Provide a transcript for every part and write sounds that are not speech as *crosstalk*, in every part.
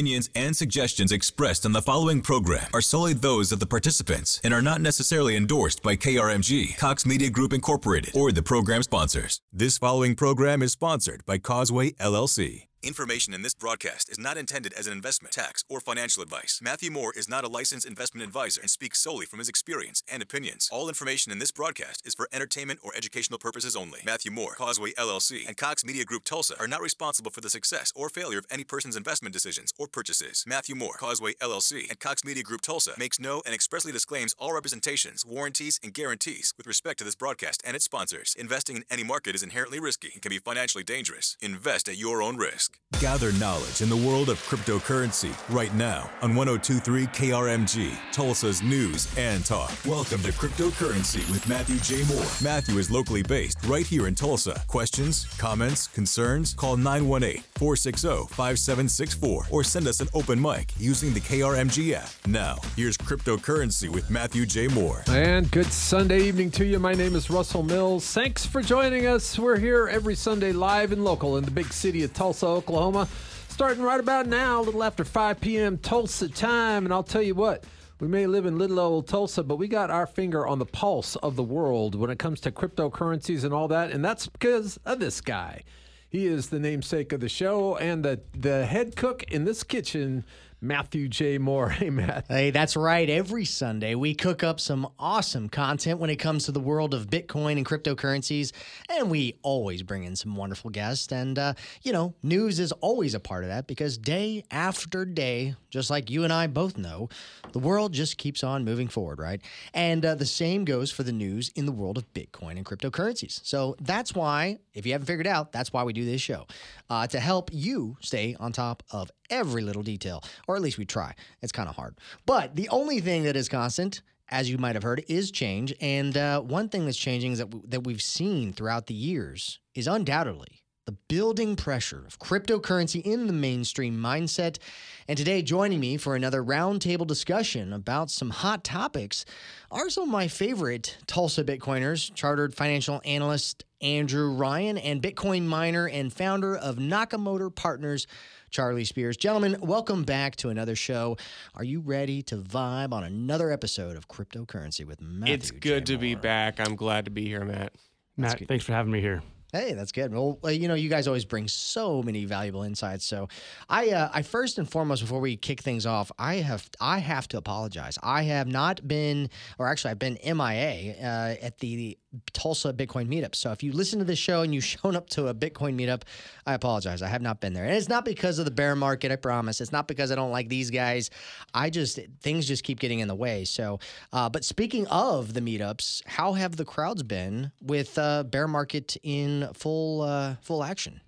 Opinions and suggestions expressed on the following program are solely those of the participants and are not necessarily endorsed by KRMG, Cox Media Group Incorporated, or the program sponsors. This following program is sponsored by Causeway LLC. Information in this broadcast is not intended as an investment, tax, or financial advice. Matthew Moore is not a licensed investment advisor and speaks solely from his experience and opinions. All information in this broadcast is for entertainment or educational purposes only. Matthew Moore, Causeway LLC, and Cox Media Group Tulsa are not responsible for the success or failure of any person's investment decisions or purchases. Matthew Moore, Causeway LLC, and Cox Media Group Tulsa makes no and expressly disclaims all representations, warranties, and guarantees with respect to this broadcast and its sponsors. Investing in any market is inherently risky and can be financially dangerous. Invest at your own risk. Gather knowledge in the world of cryptocurrency right now on 1023 KRMG, Tulsa's news and talk. Welcome to Cryptocurrency with Matthew J. Moore. Matthew is locally based right here in Tulsa. Questions, comments, concerns? Call 918 460 5764 or send us an open mic using the KRMG app. Now, here's Cryptocurrency with Matthew J. Moore. And good Sunday evening to you. My name is Russell Mills. Thanks for joining us. We're here every Sunday live and local in the big city of Tulsa, Oklahoma. Starting right about now, a little after 5 p.m. Tulsa time. And I'll tell you what, we may live in little old Tulsa, but we got our finger on the pulse of the world when it comes to cryptocurrencies and all that. And that's because of this guy. He is the namesake of the show and the, the head cook in this kitchen, Matthew J. Moore. *laughs* Hey, Matt. Hey, that's right. Every Sunday, we cook up some awesome content when it comes to the world of Bitcoin and cryptocurrencies. And we always bring in some wonderful guests. And, uh, you know, news is always a part of that because day after day, just like you and I both know, the world just keeps on moving forward, right? And uh, the same goes for the news in the world of Bitcoin and cryptocurrencies. So that's why, if you haven't figured out, that's why we do this show uh, to help you stay on top of every little detail, or at least we try. It's kind of hard. But the only thing that is constant, as you might have heard, is change. And uh, one thing that's changing is that, w- that we've seen throughout the years is undoubtedly the building pressure of cryptocurrency in the mainstream mindset. And today, joining me for another roundtable discussion about some hot topics are some of my favorite Tulsa Bitcoiners, chartered financial analyst Andrew Ryan, and Bitcoin miner and founder of Nakamoto Partners. Charlie Spears. Gentlemen, welcome back to another show. Are you ready to vibe on another episode of Cryptocurrency with Matthew? It's good J. to be back. I'm glad to be here, Matt. Matt, thanks for having me here. Hey, that's good. Well, uh, you know, you guys always bring so many valuable insights. So, I, uh, I first and foremost, before we kick things off, I have, I have to apologize. I have not been, or actually, I've been MIA uh, at the Tulsa Bitcoin meetup. So, if you listen to this show and you've *laughs* shown up to a Bitcoin meetup, I apologize. I have not been there, and it's not because of the bear market. I promise. It's not because I don't like these guys. I just things just keep getting in the way. So, uh, but speaking of the meetups, how have the crowds been with uh, bear market in full uh, full action?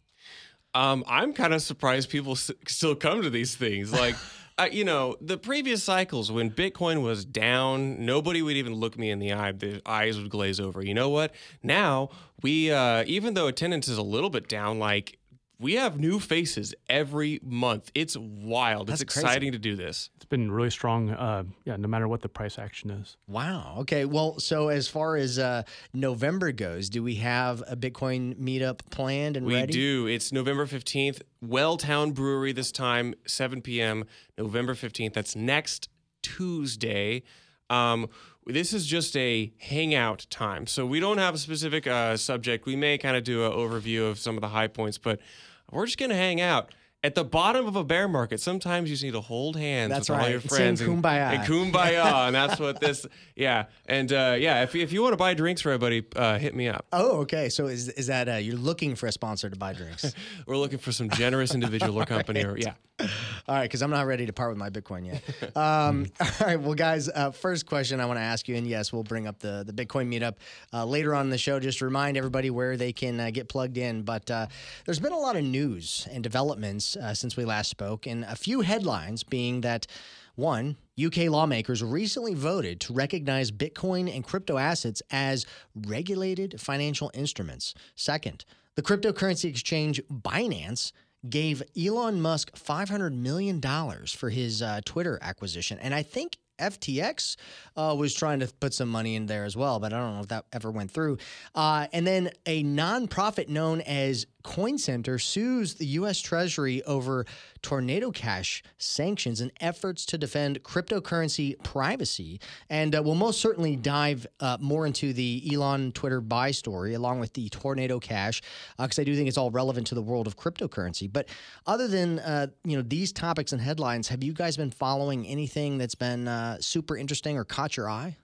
Um, I'm kind of surprised people s- still come to these things. Like, *laughs* you know, the previous cycles when Bitcoin was down, nobody would even look me in the eye. The eyes would glaze over. You know what? Now we, uh, even though attendance is a little bit down, like we have new faces every month. It's wild. That's it's crazy. exciting to do this. It's been really strong. Uh, yeah, no matter what the price action is. Wow. Okay. Well, so as far as uh, November goes, do we have a Bitcoin meetup planned and We ready? do. It's November 15th, Welltown Brewery this time, 7 p.m., November 15th. That's next Tuesday. Um, this is just a hangout time. So we don't have a specific uh, subject. We may kind of do an overview of some of the high points, but we're just going to hang out. At the bottom of a bear market, sometimes you just need to hold hands That's with all your Sing friends and, kumbaya. and kumbaya, *laughs* and that's what this. Yeah, and uh, yeah, if, if you want to buy drinks for everybody, uh, hit me up. Oh, okay. So is is that uh, you're looking for a sponsor to buy drinks? *laughs* We're looking for some generous individual or *laughs* company, or yeah. all right, because I'm not ready to part with my Bitcoin yet. Um, all right, well, guys, uh, first question I want to ask you, and yes, we'll bring up the the Bitcoin meetup uh, later on in the show. Just to remind everybody where they can uh, get plugged in. But uh, there's been a lot of news and developments uh, since we last spoke, and a few headlines being that. One, UK lawmakers recently voted to recognize Bitcoin and crypto assets as regulated financial instruments. Second, the cryptocurrency exchange Binance gave Elon Musk $500 million for his uh, Twitter acquisition. And I think FTX uh, was trying to put some money in there as well, but I don't know if that ever went through. Uh, and then a nonprofit known as Coin Center sues the U.S. Treasury over Tornado Cash sanctions and efforts to defend cryptocurrency privacy. And uh, we'll most certainly dive uh, more into the Elon Twitter buy story along with the Tornado Cash because I do think it's all relevant to the world of cryptocurrency. But other than uh, you know these topics and headlines, have you guys been following anything that's been uh, super interesting or caught your eye?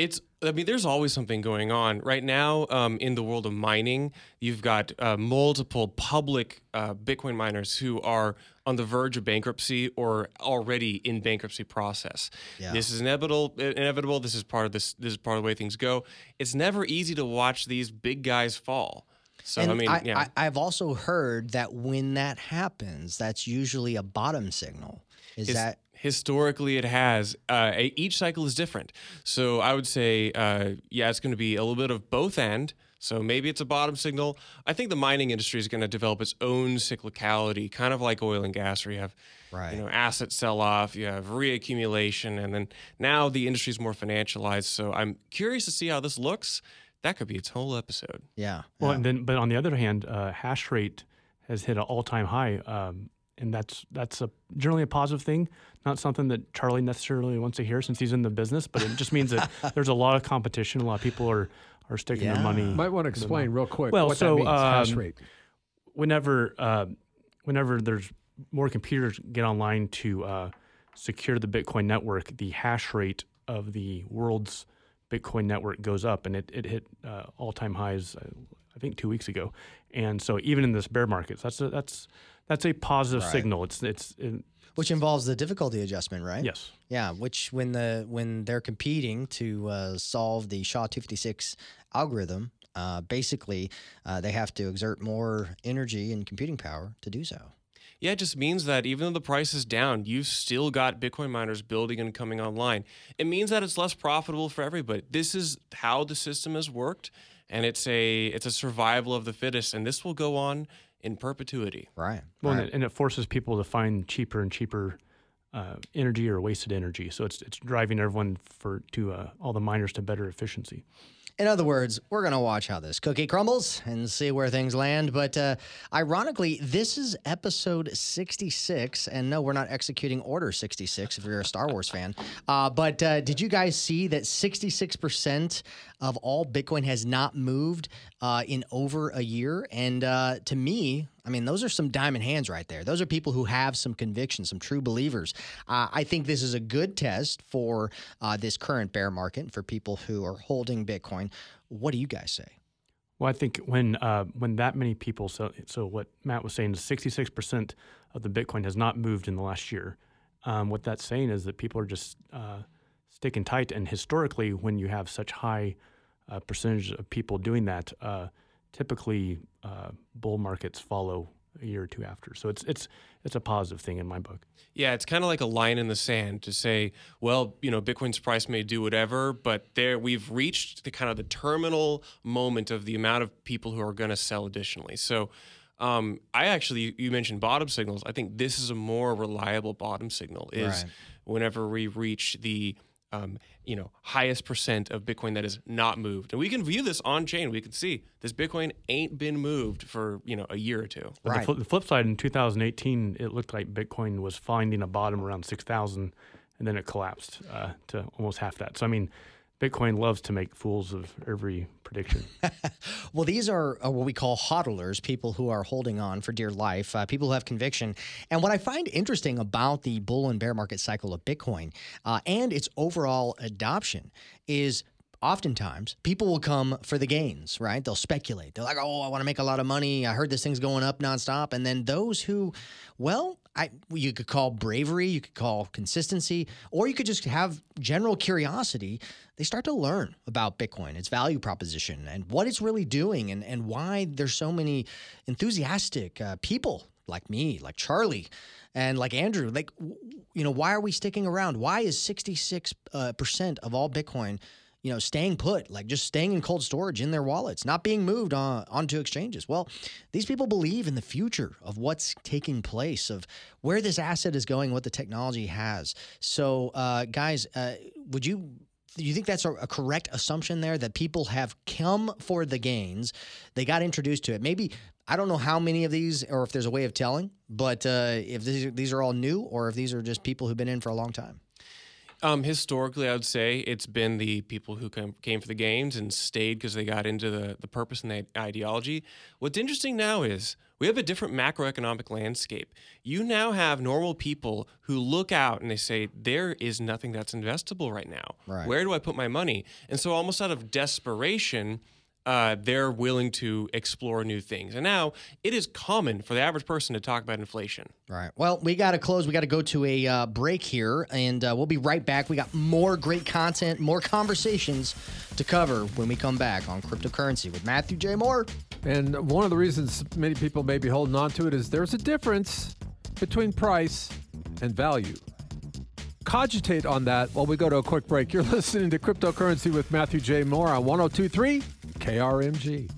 It's, I mean, there's always something going on. Right now, um, in the world of mining, you've got uh, multiple public uh, Bitcoin miners who are on the verge of bankruptcy or already in bankruptcy process. Yeah. This is inevitable. Inevitable. This is part of this. This is part of the way things go. It's never easy to watch these big guys fall. So and I mean, I, yeah. I, have also heard that when that happens, that's usually a bottom signal. Is His- that historically it has uh, each cycle is different so i would say uh, yeah it's going to be a little bit of both end so maybe it's a bottom signal i think the mining industry is going to develop its own cyclicality kind of like oil and gas where you have Right. you know asset sell off you have reaccumulation and then now the industry is more financialized so i'm curious to see how this looks that could be its whole episode yeah? Well, yeah. and then, but on the other hand, uh, hash rate has hit an all-time high, um, and that's that's a generally a positive thing. Not something that Charlie necessarily wants to hear since he's in the business, but it just means that *laughs* there's a lot of competition. A lot of people are are sticking Yeah. their money. Might want to explain real quick Well, what so, that means, hash um, rate. whenever uh, whenever there's more computers get online to uh, secure the Bitcoin network, the hash rate of the world's Bitcoin network goes up, and it, it hit uh, all time highs. Uh, I think two weeks ago, and so even in this bear market, that's a, that's that's a positive Right. signal. It's it's it, which involves the difficulty adjustment, right? yes. Yeah, which when the when they're competing to uh, solve the SHA two fifty six algorithm, uh, basically uh, they have to exert more energy and computing power to do so. Yeah, it just means that even though the price is down, you've still got Bitcoin miners building and coming online. It means that it's less profitable for everybody. This is how the system has worked, and it's a it's a survival of the fittest, and this will go on in perpetuity. Right. Well, right. and, it, forces people to find cheaper and cheaper uh, energy or wasted energy. So it's it's driving everyone for to uh, all the miners to better efficiency. In other words, we're going to watch how this cookie crumbles and see where things land. But uh, ironically, this is episode 66. And no, we're not executing Order 66 if you're a Star Wars fan. Uh, but uh, did you guys see that 66% of all Bitcoin has not moved uh, in over a year? And uh, to me, I mean, those are some diamond hands right there. Those are people who have some conviction, some true believers. Uh, I think this is a good test for uh, this current bear market for people who are holding Bitcoin. What do you guys say? Well, I think when uh, when that many people, so so what Matt was saying is sixty six percent of the Bitcoin has not moved in the last year. Um, what that's saying is that people are just uh, sticking tight, and historically, when you have such high uh, percentage of people doing that, uh, typically uh, bull markets follow a year or two after. So it's it's it's a positive thing in my book. Yeah, it's kind of like a line in the sand to say, well, you know, Bitcoin's price may do whatever, but there we've reached the kind of the terminal moment of the amount of people who are going to sell additionally. So, um, I actually you mentioned bottom signals. I think this is a more reliable bottom signal. Is Right. whenever we reach the um, you know highest percent of Bitcoin that is not moved, and we can view this on chain. We can see this Bitcoin ain't been moved for you know a year or two. But Right. the, flip, the flip side, in 2018, it looked like Bitcoin was finding a bottom around 6,000, and then it collapsed uh, to almost half that. So, I mean, Bitcoin loves to make fools of every prediction. *laughs* Well, these are uh, what we call hodlers, people who are holding on for dear life, uh, people who have conviction. And what I find interesting about the bull and bear market cycle of Bitcoin uh, and its overall adoption is oftentimes people will come for the gains, right? They'll speculate. They're like, oh, I want to make a lot of money. I heard this thing's going up nonstop. And then those who, well, I, you could call bravery, you could call consistency, or you could just have general curiosity. They start to learn about Bitcoin, its value proposition, and what it's really doing, and, and why there's so many enthusiastic uh, people like me, like Charlie, and like Andrew. Like, you know, why are we sticking around? Why is 66 uh, percent of all Bitcoin? You know, staying put, like just staying in cold storage in their wallets, not being moved on onto exchanges. Well, these people believe in the future of what's taking place, of where this asset is going, what the technology has. So, uh, guys, uh, would you? Do you think that's a, correct assumption there that people have come for the gains? They got introduced to it. Maybe I don't know how many of these, or if there's a way of telling, but uh, if these, these are all new or if these are just people who've been in for a long time. Um, historically, I would say it's been the people who come, came for the games and stayed because they got into the, the purpose and the ideology. What's interesting now is we have a different macroeconomic landscape. You now have normal people who look out and they say, there is nothing that's investable right now. Right. Where do I put my money? And so, almost out of desperation, uh, they're willing to explore new things. And now it is common for the average person to talk about inflation. Right. Well, we got to close. We got to go to a uh, break here, and uh, we'll be right back. We got more great content, more conversations to cover when we come back on cryptocurrency with Matthew J. Moore. And one of the reasons many people may be holding on to it is there's a difference between price and value. Cogitate on that while we go to a quick break. You're *laughs* listening to Cryptocurrency with Matthew J. Moore on 1023 KRMG.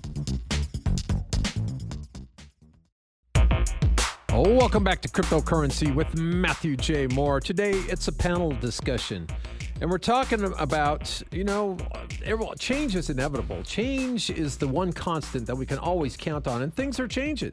Oh, welcome back to Cryptocurrency with Matthew J. Moore. Today it's a panel discussion. And we're talking about, you know, change is inevitable. Change is the one constant that we can always count on, and things are changing.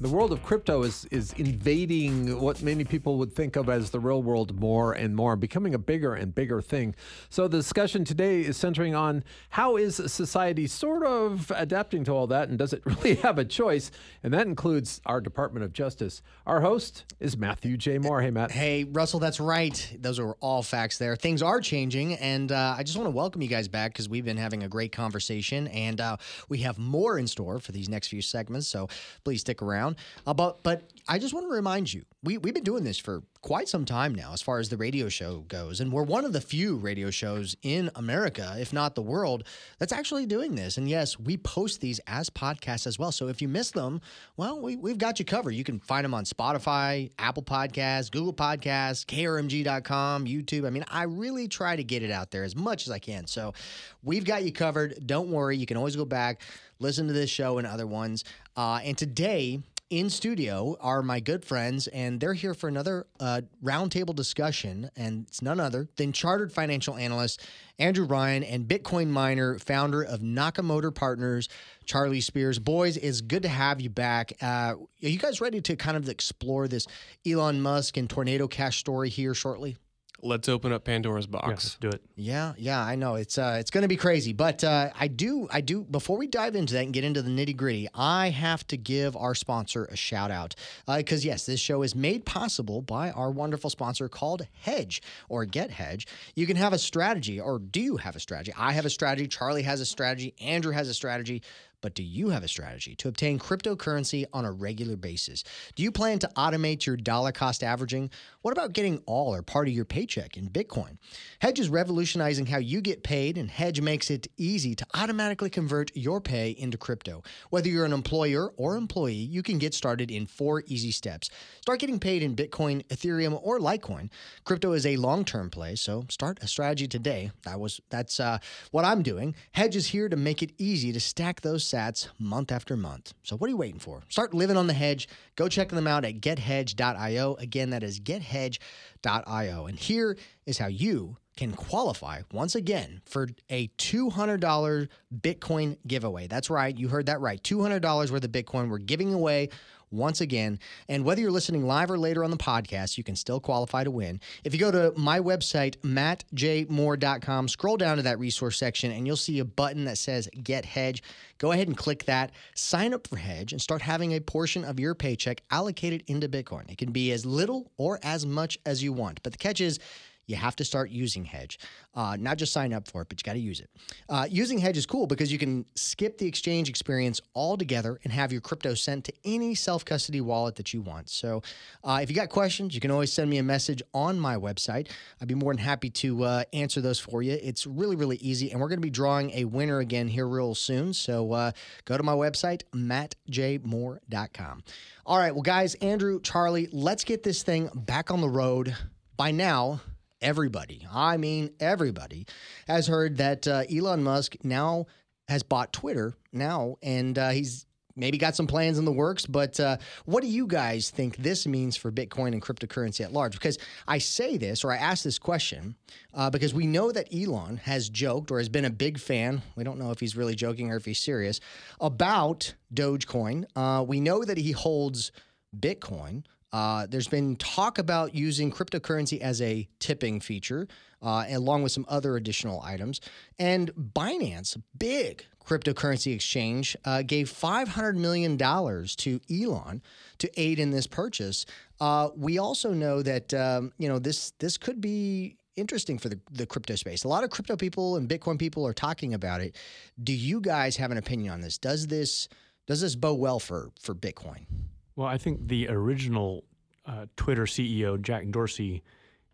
The world of crypto is is invading what many people would think of as the real world more and more, becoming a bigger and bigger thing. So the discussion today is centering on how is society sort of adapting to all that, and does it *laughs* really have a choice? And that includes our Department of Justice. Our host is Matthew J. Moore. Hey, Matt. Hey, Russell, that's right. Those are all facts there. Things are changing, and uh, I just want to welcome you guys back because we've been having a great conversation, and uh, we have more in store for these next few segments. So please stick around. Uh, but but I just want to remind you, we we've been doing this for quite some time now, as far as the radio show goes, and we're one of the few radio shows in America, if not the world, that's actually doing this. And yes, we post these as podcasts as well. So if you miss them, well, we we've got you covered. You can find them on Spotify, Apple Podcasts, Google Podcasts, KRMG.com, YouTube. I mean, I really try to get it out there as much as I can. So we've got you covered. Don't worry. You can always go back, listen to this show and other ones. Uh, and today, in studio are my good friends, and they're here for another uh, roundtable discussion. And it's none other than chartered financial analyst Andrew Ryan and Bitcoin miner, founder of Nakamoto Partners, Charlie Spears. Boys, it's good to have you back. Uh, are you guys ready to kind of explore this Elon Musk and Tornado Cash story here shortly? Let's open up Pandora's Yeah, box. let's do it. Yeah, yeah, I know it's uh, it's going to be crazy, but uh, I do, I do. Before we dive into that and get into the nitty gritty, I have to give our sponsor a shout out because yes, this show is made possible by our wonderful sponsor called Hedge or Get Hedge. You can have a strategy, or do you have a strategy? I have a strategy. Charlie has a strategy. Andrew has a strategy. But do you have a strategy to obtain cryptocurrency on a regular basis? Do you plan to automate your dollar cost averaging? What about getting all or part of your paycheck in Bitcoin? Hedge is revolutionizing how you get paid, and Hedge makes it easy to automatically convert your pay into crypto. Whether you're an employer or employee, you can get started in four easy steps. Start getting paid in Bitcoin, Ethereum, or Litecoin. Crypto is a long-term play, so start a strategy today. That was that's uh, what I'm doing. Hedge is here to make it easy to stack those sats month after month. So what are you waiting for? Start living on the hedge. Go check them out at gethedge.io. Again, that is gethedge.io. And here is how you can qualify once again for a $200 Bitcoin giveaway. That's right. You heard that right. $200 worth of Bitcoin we're giving away once again. And whether you're listening live or later on the podcast, you can still qualify to win. If you go to my website, mattjmoore.com, scroll down to that resource section, and you'll see a button that says Get Hedge. Go ahead and click that, sign up for Hedge, and start having a portion of your paycheck allocated into Bitcoin. It can be as little or as much as you want. But the catch is, you have to start using Hedge. Uh, not just sign up for it, but you got to use it. Uh, using Hedge is cool because you can skip the exchange experience altogether and have your crypto sent to any self custody wallet that you want. So, uh, if you got questions, you can always send me a message on my website. I'd be more than happy to uh, answer those for you. It's really, really easy. And we're going to be drawing a winner again here real soon. So, uh, go to my website, mattjmoore.com. All right. Well, guys, Andrew, Charlie, let's get this thing back on the road. By now, everybody, I mean everybody, has heard that uh, Elon Musk now has bought Twitter now, and uh, he's maybe got some plans in the works. But uh, what do you guys think this means for Bitcoin and cryptocurrency at large? Because I say this or I ask this question uh, because we know that Elon has joked or has been a big fan. We don't know if he's really joking or if he's serious about Dogecoin. Uh, we know that he holds Bitcoin. Uh, there's been talk about using cryptocurrency as a tipping feature, uh, along with some other additional items. And Binance, big cryptocurrency exchange, uh, gave $500 million to Elon to aid in this purchase. Uh, we also know that um, you know this this could be interesting for the, the crypto space. A lot of crypto people and Bitcoin people are talking about it. Do you guys have an opinion on this? Does this does this bow well for for Bitcoin? Well, I think the original uh, Twitter CEO Jack Dorsey,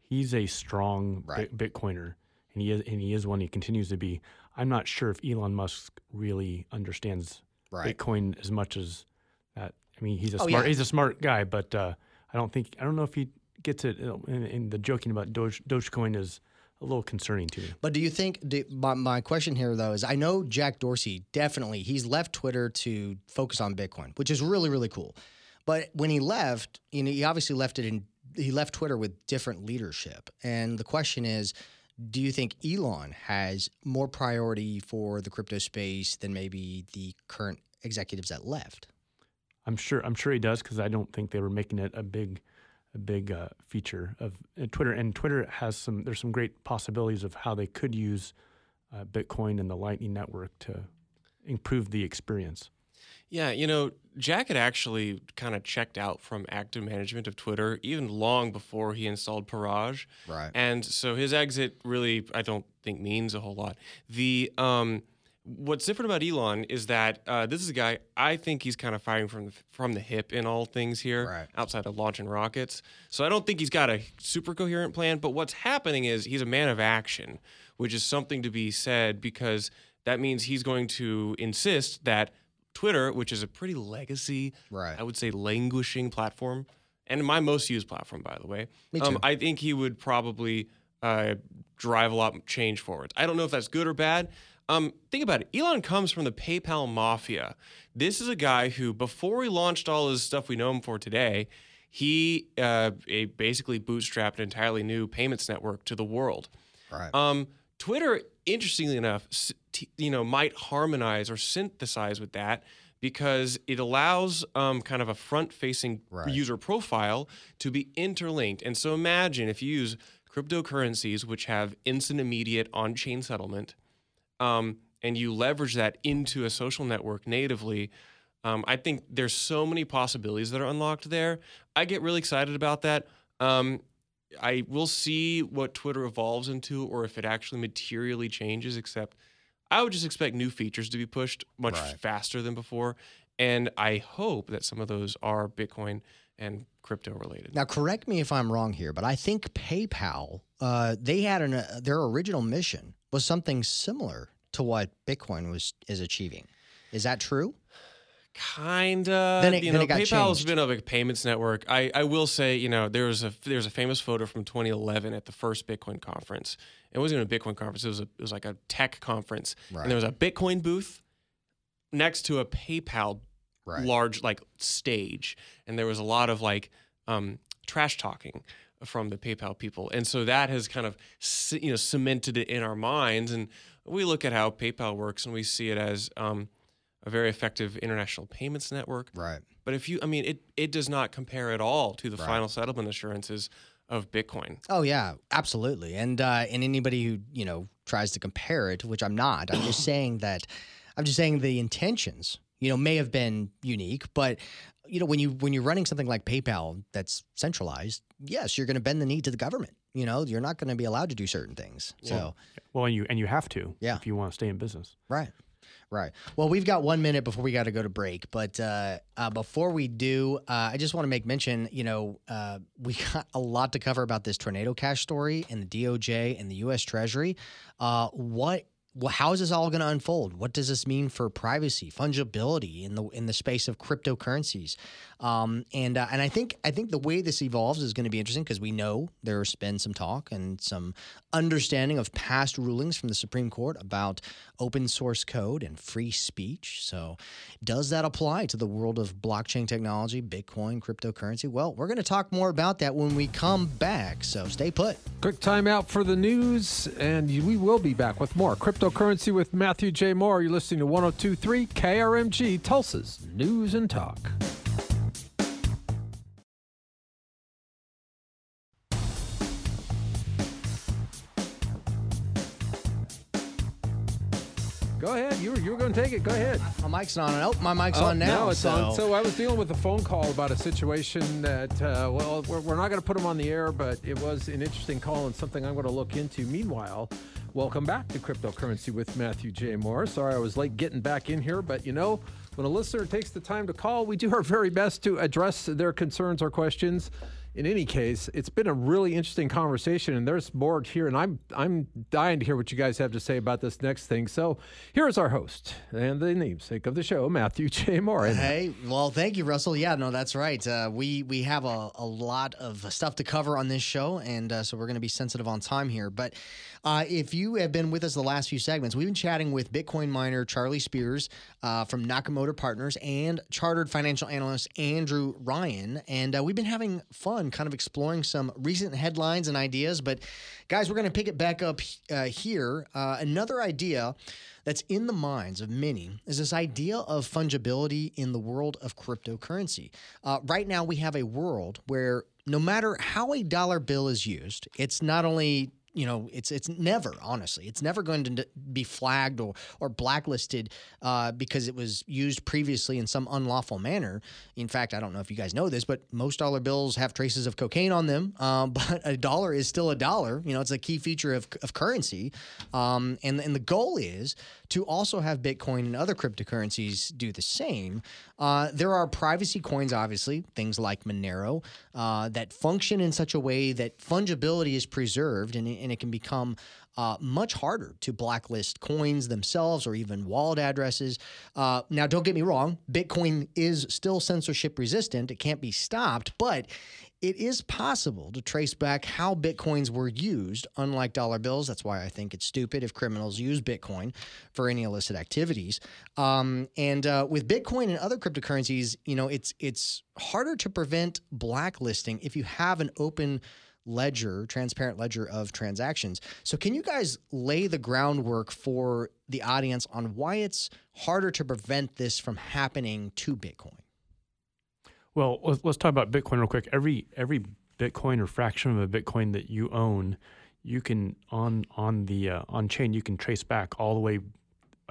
he's a strong Right. Bi- Bitcoiner, and he is and he is one. He continues to be. I'm not sure if Elon Musk really understands Right. Bitcoin as much as that. I mean, he's a Oh, smart yeah. he's a smart guy, but uh, I don't think I don't know if he gets it. And, and the joking about Doge, Dogecoin is a little concerning to me. But do you think do, my, my question here though is I know Jack Dorsey definitely he's left Twitter to focus on Bitcoin, which is really really cool. But when he left, you know, he obviously left it in he left Twitter with different leadership. And the question is, do you think Elon has more priority for the crypto space than maybe the current executives that left? I'm sure I'm sure he does because I don't think they were making it a big a big uh, feature of uh, Twitter. And Twitter has some there's some great possibilities of how they could use uh, Bitcoin and the Lightning Network to improve the experience. Yeah, you know, Jack had actually kind of checked out from active management of Twitter even long before he installed Parag. Right. And so his exit really, I don't think means a whole lot. The um, what's different about Elon is that uh, this is a guy I think he's kind of firing from the, from the hip in all things here, Right. outside of launching rockets. So I don't think he's got a super coherent plan. But what's happening is he's a man of action, which is something to be said because that means he's going to insist that Twitter, which is a pretty legacy, Right. I would say languishing platform, and my most used platform, by the way. Me Um, too. I think he would probably uh, drive a lot of change forward. I don't know if that's good or bad. Um, think about it. Elon comes from the PayPal mafia. This is a guy who, before he launched all his stuff we know him for today, he uh, basically bootstrapped an entirely new payments network to the world. Right. Um, Twitter, interestingly enough, you know, might harmonize or synthesize with that because it allows um, kind of a front-facing Right. user profile to be interlinked. And so, imagine if you use cryptocurrencies, which have instant, immediate on-chain settlement, um, and you leverage that into a social network natively. Um, I think there's so many possibilities that are unlocked there. I get really excited about that. Um, I will see what Twitter evolves into or if it actually materially changes, except I would just expect new features to be pushed much Right. faster than before. And I hope that some of those are Bitcoin and crypto related. Now, correct me if I'm wrong here, but I think PayPal, uh, they had an, uh, their original mission was something similar to what Bitcoin was is achieving. Is that true? Kinda. Then it- you then know, it got PayPal has changed. been a big payments network. I, I will say, you know, there was a there's a famous photo from 2011 at the first Bitcoin conference. It wasn't even a Bitcoin conference. It was a, it was like a tech conference, Right. and there was a Bitcoin booth next to a PayPal Right. large like stage, and there was a lot of like um, trash talking from the PayPal people, and so that has kind of you know cemented it in our minds, and we look at how PayPal works, and we see it as um, a very effective international payments network. Right. But if you, I mean, it it does not compare at all to the Right. final settlement assurances of Bitcoin. Oh yeah, absolutely. And uh, and anybody who you know tries to compare it, which I'm not, I'm just *coughs* saying that I'm just saying the intentions, you know, may have been unique, but you know when you when you're running something like PayPal that's centralized, yes, you're going to bend the knee to the government. You know, you're not going to be allowed to do certain things. So Well, and you and you have to Yeah. if you want to stay in business. Right. Right. Well, we've got one minute before we got to go to break. But uh, uh, before we do, uh, I just want to make mention you know, uh, we *laughs* got a lot to cover about this tornado cash story and the DOJ and the U.S. Treasury. Uh, what well, how is this all going to unfold? What does this mean for privacy, fungibility in the in the space of cryptocurrencies? Um, and uh, and I think I think the way this evolves is going to be interesting because we know there's been some talk and some understanding of past rulings from the Supreme Court about open source code and free speech. So, does that apply to the world of blockchain technology, Bitcoin, cryptocurrency? Well, we're going to talk more about that when we come back. So, stay put. Quick time out for the news, and we will be back with more cryptocurrency with Matthew J. Moore. You're listening to 1023 KRMG, Tulsa's News and Talk. You were, you were going to take it. Go ahead. My mic's not on. Oh, my mic's Oh, on now. it's so. on. So I was dealing with a phone call about a situation that, uh, well, we're, we're not going to put them on the air, but it was an interesting call and something I'm going to look into. Meanwhile, welcome back to Cryptocurrency with Matthew J. Moore. Sorry I was late getting back in here, but you know, when a listener takes the time to call, we do our very best to address their concerns or questions. In any case, it's been a really interesting conversation, and there's more here, and I'm I'm dying to hear what you guys have to say about this next thing. So, here is our host and the namesake of the show, Matthew *laughs* J. Moore. Hey, well, thank you, Russell. Yeah, no, that's right. Uh, we we have a, a lot of stuff to cover on this show, and uh, so we're going to be sensitive on time here. But uh, if you have been with us the last few segments, we've been chatting with Bitcoin miner Charlie Spears uh, from Nakamoto Partners and chartered financial analyst Andrew Ryan, and uh, we've been having fun, kind of exploring some recent headlines and ideas. But guys, we're going to pick it back up uh, here. Uh, another idea that's in the minds of many is this idea of fungibility in the world of cryptocurrency. Uh, right now, we have a world where no matter how a dollar bill is used, it's not only you know, it's it's never honestly, it's never going to be flagged or or blacklisted uh, because it was used previously in some unlawful manner. In fact, I don't know if you guys know this, but most dollar bills have traces of cocaine on them. Um, *laughs* but a dollar is still a dollar. You know, it's a key feature of, of currency, um, and and the goal is to also have Bitcoin and other cryptocurrencies do the same. Uh, there are privacy coins, obviously, things like Monero, uh, that function in such a way that fungibility is preserved and, and it can become uh, much harder to blacklist coins themselves or even wallet addresses. Uh, now, don't get me wrong, Bitcoin is still censorship resistant, it can't be stopped, but it is possible to trace back how bitcoins were used, unlike dollar bills. That's why I think it's stupid if criminals use Bitcoin for any illicit activities. Um, and uh, with Bitcoin and other cryptocurrencies, you know, it's it's harder to prevent blacklisting if you have an open ledger, transparent ledger of transactions. So, can you guys lay the groundwork for the audience on why it's harder to prevent this from happening to Bitcoin? Well, let's, talk about Bitcoin real quick. Every every Bitcoin or fraction of a Bitcoin that you own, you can on on the uh, on chain you can trace back all the way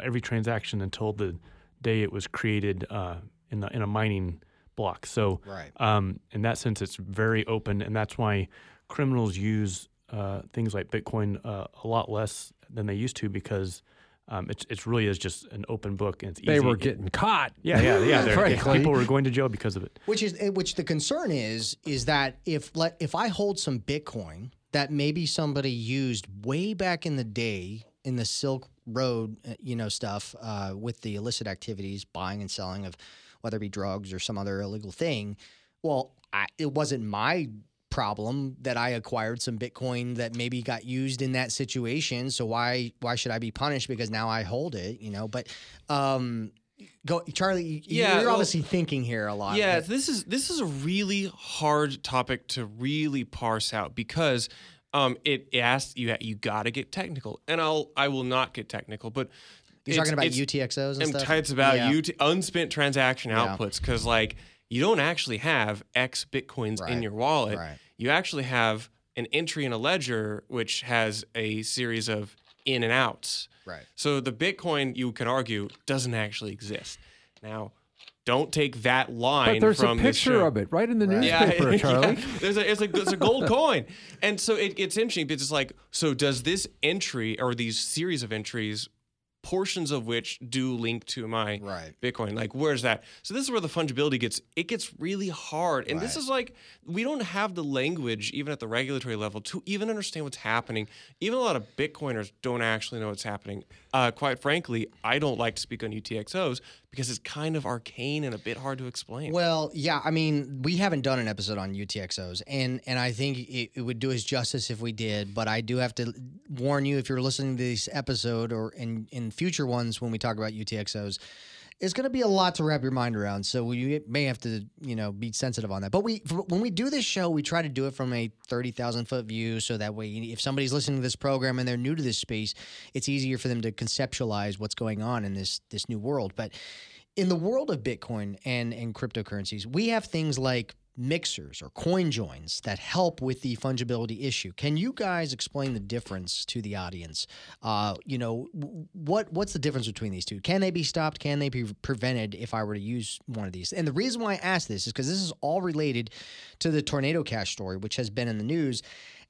every transaction until the day it was created uh, in the in a mining block. So, Right. um, in that sense, it's very open, and that's why criminals use uh, things like Bitcoin uh, a lot less than they used to because um, it's it's really is just an open book and it's they easy. were getting caught. yeah yeah yeah. they're- *laughs* Frankly. People were going to jail because of it. Which is eh, which the concern is is that if let if I hold some Bitcoin that maybe somebody used way back in the day in the Silk Road, uh, you know, stuff uh, with the illicit activities, buying and selling of whether it be drugs or some other illegal thing. Well, I, it wasn't my problem that I acquired some Bitcoin that maybe got used in that situation. So why why should I be punished because now I hold it? You know, but um, go Charlie. Yeah, you're well- obviously thinking here a lot. Yeah, but- this is this is a really hard topic to really parse out because um, it asks you you got to get technical, and I'll I will not get technical, but You're talking about UTXOs and and stuff. It's about Yeah. UT, unspent transaction Yeah. outputs because like you don't actually have X bitcoins in your wallet. right. You actually have an entry in a ledger which has a series of in and outs. Right. So the Bitcoin, you can argue, doesn't actually exist. Now, don't take that line But there's a from this picture of it right in the Right. newspaper, *laughs* Charlie. Yeah, there's a it's a it's a gold coin, and so it, it's interesting because it's like so does this entry or these series of entries portions of which do link to my Right. Bitcoin. Like, where's that? So this is where the fungibility gets it gets really hard. And this is like we don't have the language even at the regulatory level to even understand what's happening. Even a lot of Bitcoiners don't actually know what's happening. Uh, quite frankly, I don't like to speak on UTXOs because it's kind of arcane and a bit hard to explain. Well, yeah, I mean, we haven't done an episode on UTXOs, and and I think it, it would do us justice if we did. But I do have to warn you if you're listening to this episode or in in future ones when we talk about UTXOs. It's going to be a lot to wrap your mind around, so we may have to, you know, be sensitive on that. But we, when we do this show, we try to do it from a thirty thousand foot view, so that way, if somebody's listening to this program and they're new to this space, it's easier for them to conceptualize what's going on in this this new world. But in the world of Bitcoin and, and cryptocurrencies, we have things like mixers or coin joins that help with the fungibility issue. Can you guys explain the difference to the audience? Uh, you know, what what's the difference between these two? Can they be stopped? Can they be prevented if I were to use one of these? And the reason why I ask this is because this is all related to the Tornado Cash story, which has been in the news.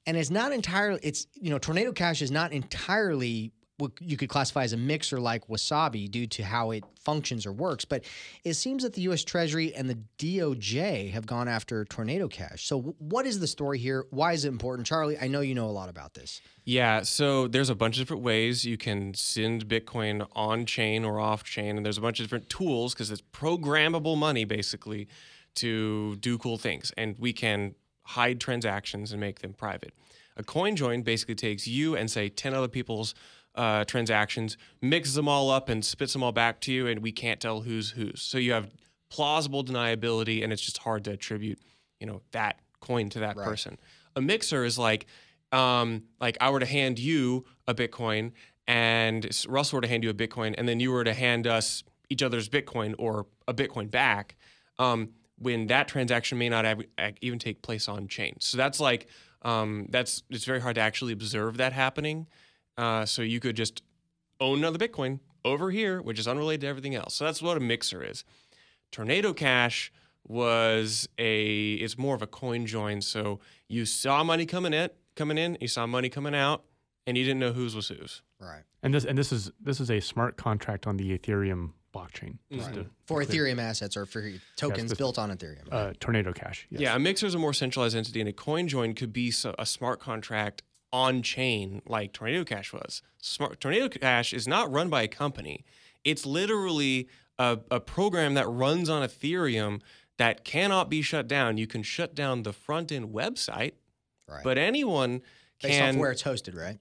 And it's not entirely, it's, you know, Tornado Cash is not entirely what you could classify as a mixer like Wasabi due to how it functions or works. But it seems that the U.S. Treasury and the DOJ have gone after Tornado Cash. So, what is the story here? Why is it important? Charlie, I know you know a lot about this. Yeah, so there's a bunch of different ways you can send Bitcoin on chain or off chain, and there's a bunch of different tools because it's programmable money basically to do cool things, and we can hide transactions and make them private. A coin join basically takes you and say 10 other people's uh, transactions, mixes them all up, and spits them all back to you, and we can't tell who's whose. So you have plausible deniability, and it's just hard to attribute, you know, that coin to that person. A mixer is like, um, like I were to hand you a Bitcoin, and Russell were to hand you a Bitcoin, and then you were to hand us each other's Bitcoin or a Bitcoin back. Um, when that transaction may not have, even take place on chain. So that's like um, that's it's very hard to actually observe that happening. Uh, so you could just own another Bitcoin over here, which is unrelated to everything else. So that's what a mixer is. Tornado Cash was a it's more of a coin join. So you saw money coming in, coming in, you saw money coming out, and you didn't know whose was whose. Right. And this and this is this is a smart contract on the Ethereum blockchain. Mm-hmm. just to- For Ethereum assets or for tokens this- built on Ethereum. uh, Tornado Cash. Yes. Yeah, a mixer is a more centralized entity, and a coin join could be so, a smart contract on chain, like Tornado Cash was. Smart Tornado Cash is not run by a company; it's literally a, a program that runs on Ethereum that cannot be shut down. You can shut down the front end website, Right. but anyone Based can off where it's hosted, right?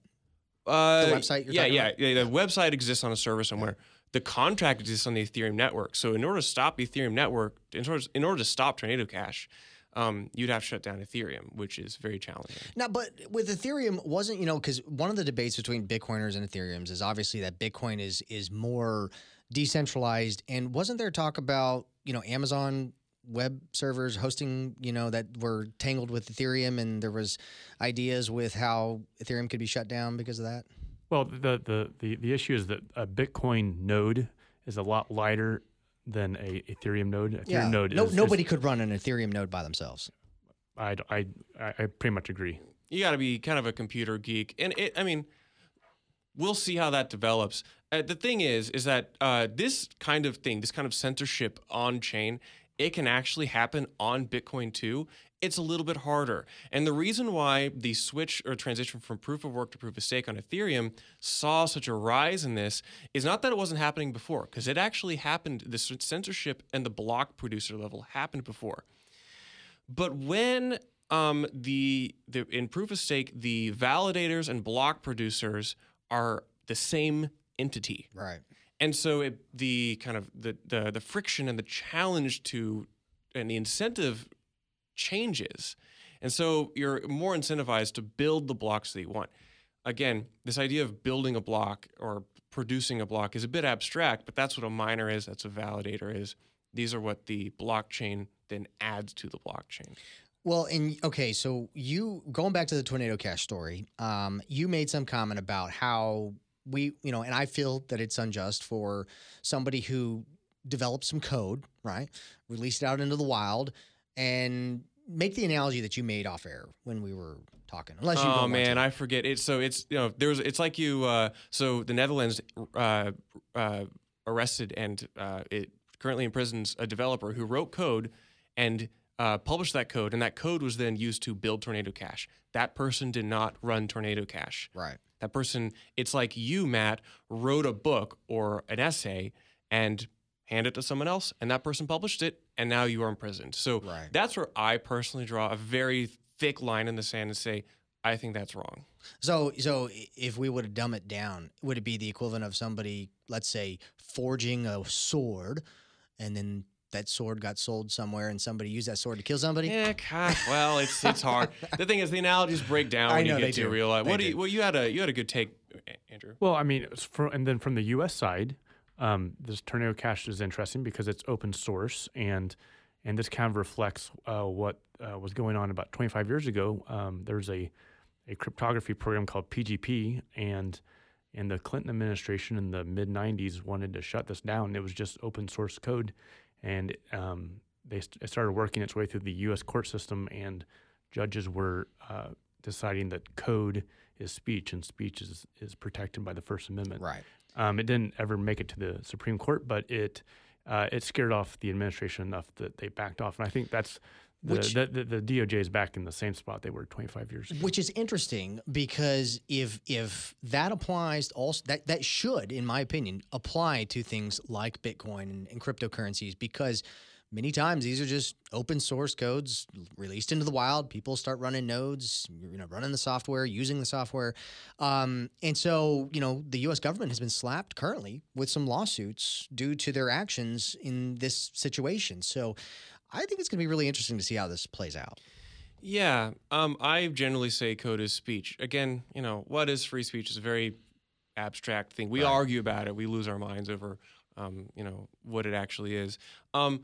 Uh, The website you're yeah, talking yeah, about? yeah. The website exists on a server somewhere. The contract exists on the Ethereum network. So in order to stop Ethereum network, in order, in order to stop Tornado Cash, um, you'd have to shut down Ethereum, which is very challenging. Now, but with Ethereum, wasn't you know because one of the debates between Bitcoiners and Ethereums is obviously that Bitcoin is is more decentralized, and wasn't there talk about you know Amazon web servers hosting you know that were tangled with Ethereum, and there was ideas with how Ethereum could be shut down because of that. Well, the, the the the issue is that a Bitcoin node is a lot lighter than a Ethereum node. Ethereum node no, is, nobody could run an Ethereum node by themselves. I, I I I pretty much agree. You got to be kind of a computer geek, and it. I mean, we'll see how that develops. Uh, the thing is, is that uh, this kind of thing, this kind of censorship on chain, it can actually happen on Bitcoin too. It's a little bit harder. And the reason why the switch or transition from proof of work to proof of stake on Ethereum saw such a rise in this is not that it wasn't happening before, because it actually happened, the censorship and the block producer level happened before. But when um, the, the in proof of stake, the validators and block producers are the same entity, Right. and so it, the kind of the, the the friction and the challenge to and the incentive changes, and so you're more incentivized to build the blocks that you want. Again, this idea of building a block or producing a block is a bit abstract, but that's what a miner is. That's a validator is. These are what the blockchain then adds to the blockchain. Well, and okay, so you going back to the tornado cash story, um, you made some comment about how we, you know, and I feel that it's unjust for somebody who developed some code, right, released it out into the wild, and make the analogy that you made off air when we were talking. Unless you Oh man. I forget. It's so it's you know there's it's like you uh, so the Netherlands uh, uh, arrested and uh, it currently imprisons a developer who wrote code and uh, published that code, and that code was then used to build Tornado Cash. That person did not run Tornado Cash. right. That person, it's like you, Matt, wrote a book or an essay and hand it to someone else, and that person published it, and now you are imprisoned. So Right. that's where I personally draw a very thick line in the sand and say, I think that's wrong. So, so if we would have dumb it down, would it be the equivalent of somebody, let's say, forging a sword, and then that sword got sold somewhere, and somebody used that sword to kill somebody? Yeah, God, well, it's it's hard. *laughs* the thing is, the analogies break down I when know you get to do. real life. They What do you? Well, you had a you had a good take, Andrew. Well, I mean, it's fro- and then from the U.S. side, um, this Tornado Cash is interesting because it's open source, and and this kind of reflects uh, what uh, was going on about 25 years ago. Um, there's a a cryptography program called PGP, and and the Clinton administration in the mid 90s wanted to shut this down. It was just open source code, and um, they st- started working its way through the U.S. court system, and judges were uh, deciding that code is speech, and speech is is protected by the First Amendment. Right. Um, it didn't ever make it to the Supreme Court, but it uh, it scared off the administration enough that they backed off, and I think that's. The, Which- the, the, the DOJ is back in the same spot they were 25 years ago. Which is interesting because if if that applies also that that should, in my opinion, apply to things like Bitcoin and, and cryptocurrencies because many times these are just open source codes released into the wild. People start running nodes, you know, running the software, using the software, um, and so you know the U.S. government has been slapped currently with some lawsuits due to their actions in this situation. So. I think it's going to be really interesting to see how this plays out. Yeah, um, I generally say code is speech. Again, you know, what is free speech is a very abstract thing. We argue about it. We lose our minds over, um, you know, what it actually is. Um,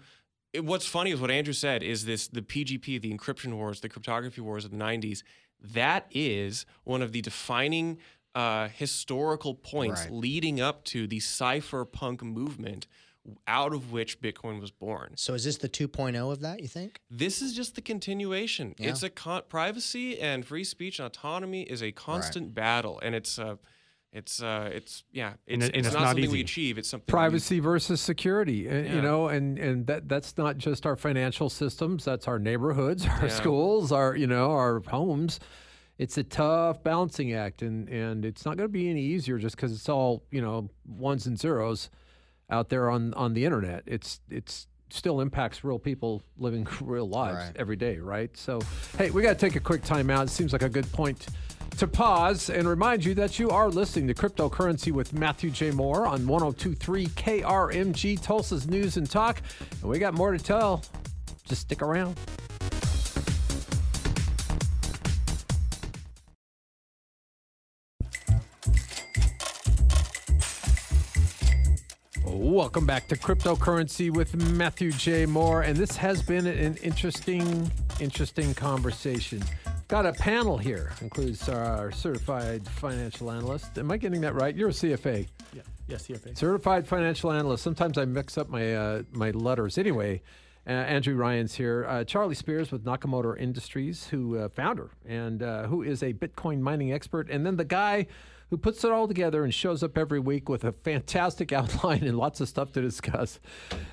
it- what's funny is what Andrew said is this: the PGP, the encryption wars, the cryptography wars of the '90s. That is one of the defining uh, historical points Right. leading up to the cypherpunk movement, out of which Bitcoin was born. So is this the 2.0 of that? You think? This is just the continuation. Yeah. It's a con- privacy and free speech and autonomy is a constant battle, and it's uh, it's uh, it's yeah, it's, it- and it's, it's not, not something we achieve. It's something we- privacy versus security and, Yeah. you know and and that that's not just our financial systems that's our neighborhoods *laughs* our Yeah. schools our you know our homes it's a tough balancing act and and it's not going to be any easier just because it's all you know ones and zeros out there on on the internet it's it's still impacts real people living *laughs* real lives Right. every day right so hey we got to take a quick time out it seems like a good point to pause and remind you that you are listening to Cryptocurrency with Matthew J. Moore on 1023 KRMG, Tulsa's News and Talk. And we got more to tell. Just stick around. Welcome back to Cryptocurrency with Matthew J. Moore. And this has been an interesting, interesting conversation. Got a panel here, includes our certified financial analyst. Am I getting that right? You're a CFA. Yeah, yeah, CFA. Certified financial analyst. Sometimes I mix up my uh, my letters. Anyway, uh, Andrew Ryan's here. Uh, Charlie Spears with Nakamoto Industries, who uh, founder and uh, who is a Bitcoin mining expert, and then the guy who puts it all together and shows up every week with a fantastic *laughs* outline and lots of stuff to discuss.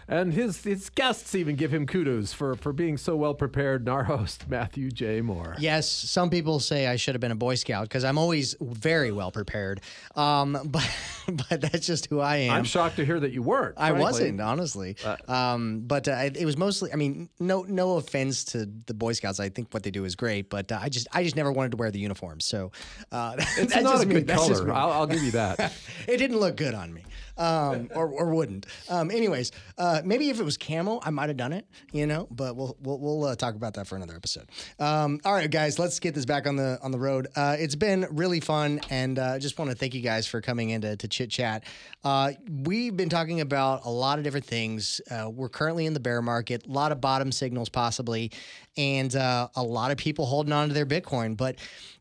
And his his guests even give him kudos for for being so well prepared. And our host Matthew J. Moore. Yes, some people say I should have been a Boy Scout because I'm always very well prepared. Um, *laughs* but but that's just who I am. I'm shocked to hear that you weren't. I frankly. wasn't honestly, um, but uh, it was mostly. I mean, no, no offense to the Boy Scouts. I think what they do is great, but uh, I just, I just never wanted to wear the uniform. So uh, *laughs* It's that's not a good just color. me. I'll, I'll give you that. *laughs* it didn't look good on me, um, or, or wouldn't. Um, anyways, uh, maybe if it was camo, I might have done it, you know. But we'll we'll, we'll uh, talk about that for another episode. Um, all right, guys, let's get this back on the on the road. Uh, it's been really fun, and uh, just want to thank you guys for coming in to, to chit chat. Uh, we've been talking about a lot of different things. Uh, we're currently in the bear market, a lot of bottom signals possibly, and a lot of people holding on to their Bitcoin, but.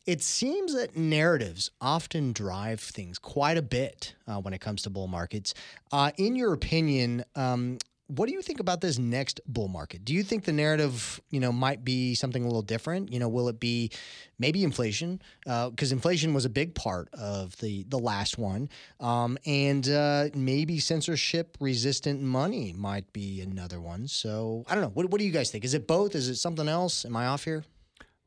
It seems that narratives often drive things quite a bit when it comes to bull markets. Uh, in your opinion, um, what do you think about this next bull market? Do you think the narrative, you know, might be something a little different? You know, will it be maybe inflation? Because uh, inflation was a big part of the the last one, um, and uh, maybe censorship resistant money might be another one. So I don't know. What, what do you guys think? Is it both? Is it something else? Am I off here?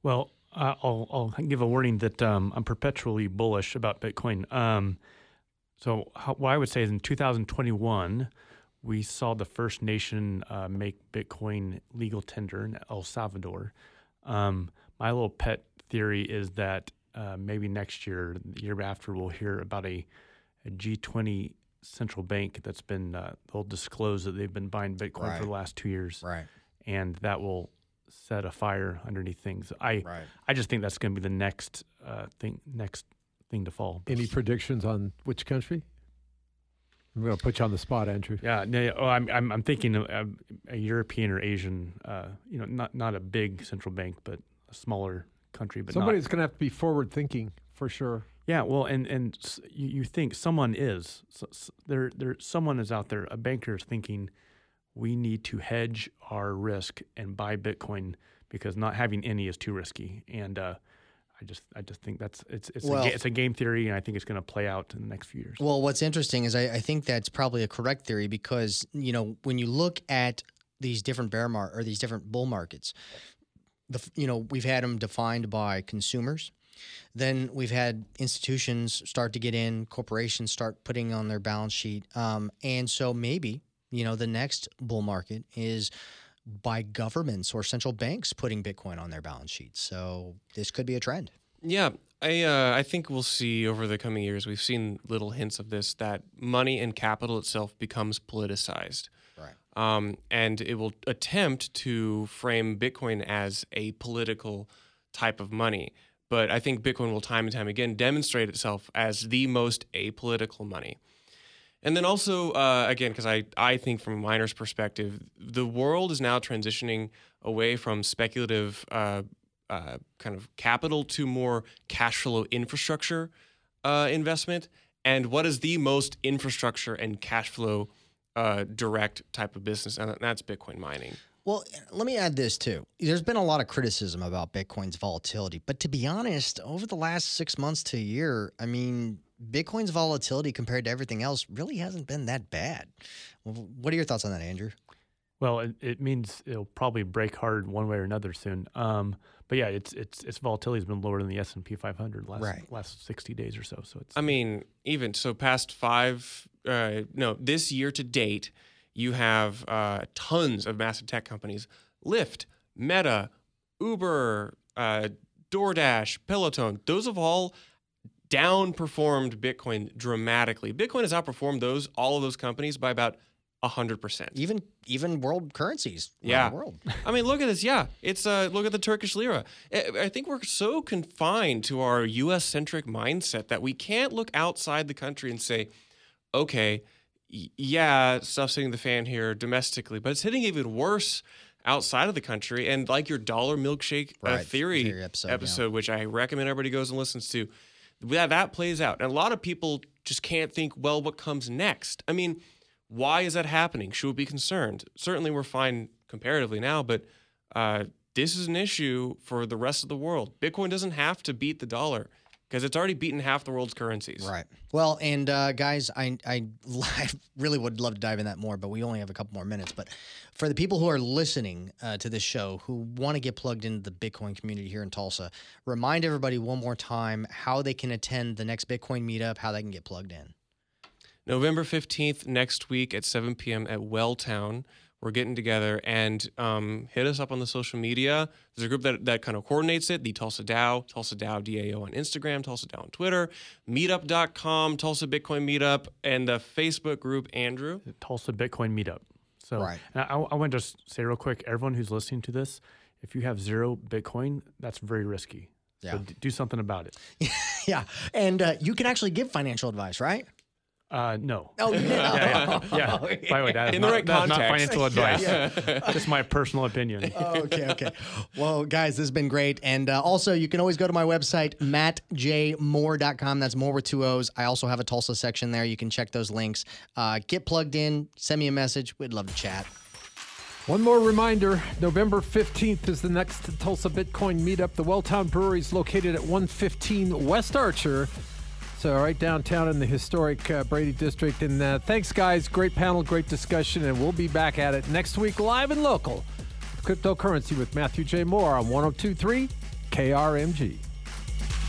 Well, I'll, I'll give a warning that um, I'm perpetually bullish about Bitcoin. Um, so how, what I would say is in 2021 we saw the first nation uh, make Bitcoin legal tender in El Salvador. Um, my little pet theory is that uh, maybe next year, the year after, we'll hear about a a G20 central bank that's been uh, they'll disclose that they've been buying Bitcoin Right. for the last two years, Right. and that will set a fire underneath things. I Right. I just think that's going to be the next uh, thing next thing to fall. Any predictions on which country? I'm going to put you on the spot, Andrew. Yeah, no, oh, I'm, I'm, I'm thinking uh, a European or Asian, uh, you know, not not a big central bank, but a smaller country. But Somebody's going to have to be forward thinking for sure. yeah, well, and and you, you think someone is so, s- there there someone is out there, a banker is thinking we need to hedge our risk and buy Bitcoin because not having any is too risky, and uh, I just I just think that's it's it's Well- a, it's a game theory, and I think it's going to play out in the next few years. Well, what's interesting is I, I think that's probably a correct theory because you know when you look at these different bear mar- or these different bull markets, the you know we've had them defined by consumers, then we've had institutions start to get in, corporations start putting on their balance sheet, um, and so maybe you know the next bull market is by governments or central banks putting Bitcoin on their balance sheets. So this could be a trend. Yeah, I uh, I think we'll see over the coming years. We've seen little hints of this that money and capital itself becomes politicized. Right. Um, and it will attempt to frame Bitcoin as a political type of money. But I think Bitcoin will time and time again demonstrate itself as the most apolitical money. And then also, uh, again, because I, I think from a miner's perspective, the world is now transitioning away from speculative uh, uh, kind of capital to more cash flow infrastructure uh, investment. And what is the most infrastructure and cash flow uh, direct type of business? And that's Bitcoin mining. Well, let me add this too. There's been a lot of criticism about Bitcoin's volatility, but to be honest, over the last six months to a year, I mean, Bitcoin's volatility compared to everything else really hasn't been that bad. What are your thoughts on that, Andrew? Well, it, it means it'll probably break hard one way or another soon. Um, but yeah, it's it's its volatility has been lower than the S and P 500 last Right. last 60 days or so. So it's I mean, even so, past five, uh, no, this year to date, you have uh, tons of massive tech companies Lyft, Meta, Uber, uh, DoorDash, Peloton. Those have all downperformed Bitcoin dramatically. Bitcoin has outperformed those all of those companies by about hundred percent. Even even world currencies Yeah. the world. *laughs* I mean, look at this. Yeah, it's uh, look at the Turkish lira. I think we're so confined to our U.S. centric mindset that we can't look outside the country and say, okay, yeah, stuff's hitting the fan here domestically, but it's hitting even worse outside of the country. And like your dollar milkshake uh, Right, theory, theory episode, yeah. which I recommend everybody goes and listens to, that that plays out. And a lot of people just can't think, well, what comes next? I mean, why is that happening? Should we be concerned? Certainly, we're fine comparatively now, but uh, this is an issue for the rest of the world. Bitcoin doesn't have to beat the dollar because it's already beaten half the world's currencies. Right. Well, and uh, guys, I, I *laughs* I really would love to dive in that more, but we only have a couple more minutes. But for the people who are listening uh, to this show who want to get plugged into the Bitcoin community here in Tulsa, remind everybody one more time how they can attend the next Bitcoin meetup, how they can get plugged in. November 15th, next week at 7 p.m. at Welltown. We're getting together and um, hit us up on the social media. There's a group that, that kind of coordinates it the Tulsa DAO, Tulsa DAO DAO on Instagram, Tulsa DAO on Twitter, meetup.com, Tulsa Bitcoin Meetup, and the Facebook group, Andrew. the Tulsa Bitcoin Meetup. So Right. and I, I want to just say real quick, everyone who's listening to this, if you have zero Bitcoin, that's very risky. Yeah. So d- do something about it. *laughs* yeah, and uh, you can actually give financial advice, right? Uh, no. Oh, yeah. Yeah, yeah. *laughs* yeah. By the way, that is In the not, right that's not context. financial *laughs* advice. Just my personal opinion. *laughs* okay, okay. Well, guys, this has been great. And uh, also, you can always go to my website, mattjmoore.com. That's more with two O's. I also have a Tulsa section there. You can check those links. Uh, get plugged in, send me a message. We'd love to chat. One more reminder November 15th is the next Tulsa Bitcoin meetup. The Welltown Brewery is located at 115 West Archer. So, right downtown in the historic uh, Brady District. And uh, thanks, guys. Great panel, great discussion. And we'll be back at it next week, live and local. Cryptocurrency with Matthew J. Moore on 1023 KRMG.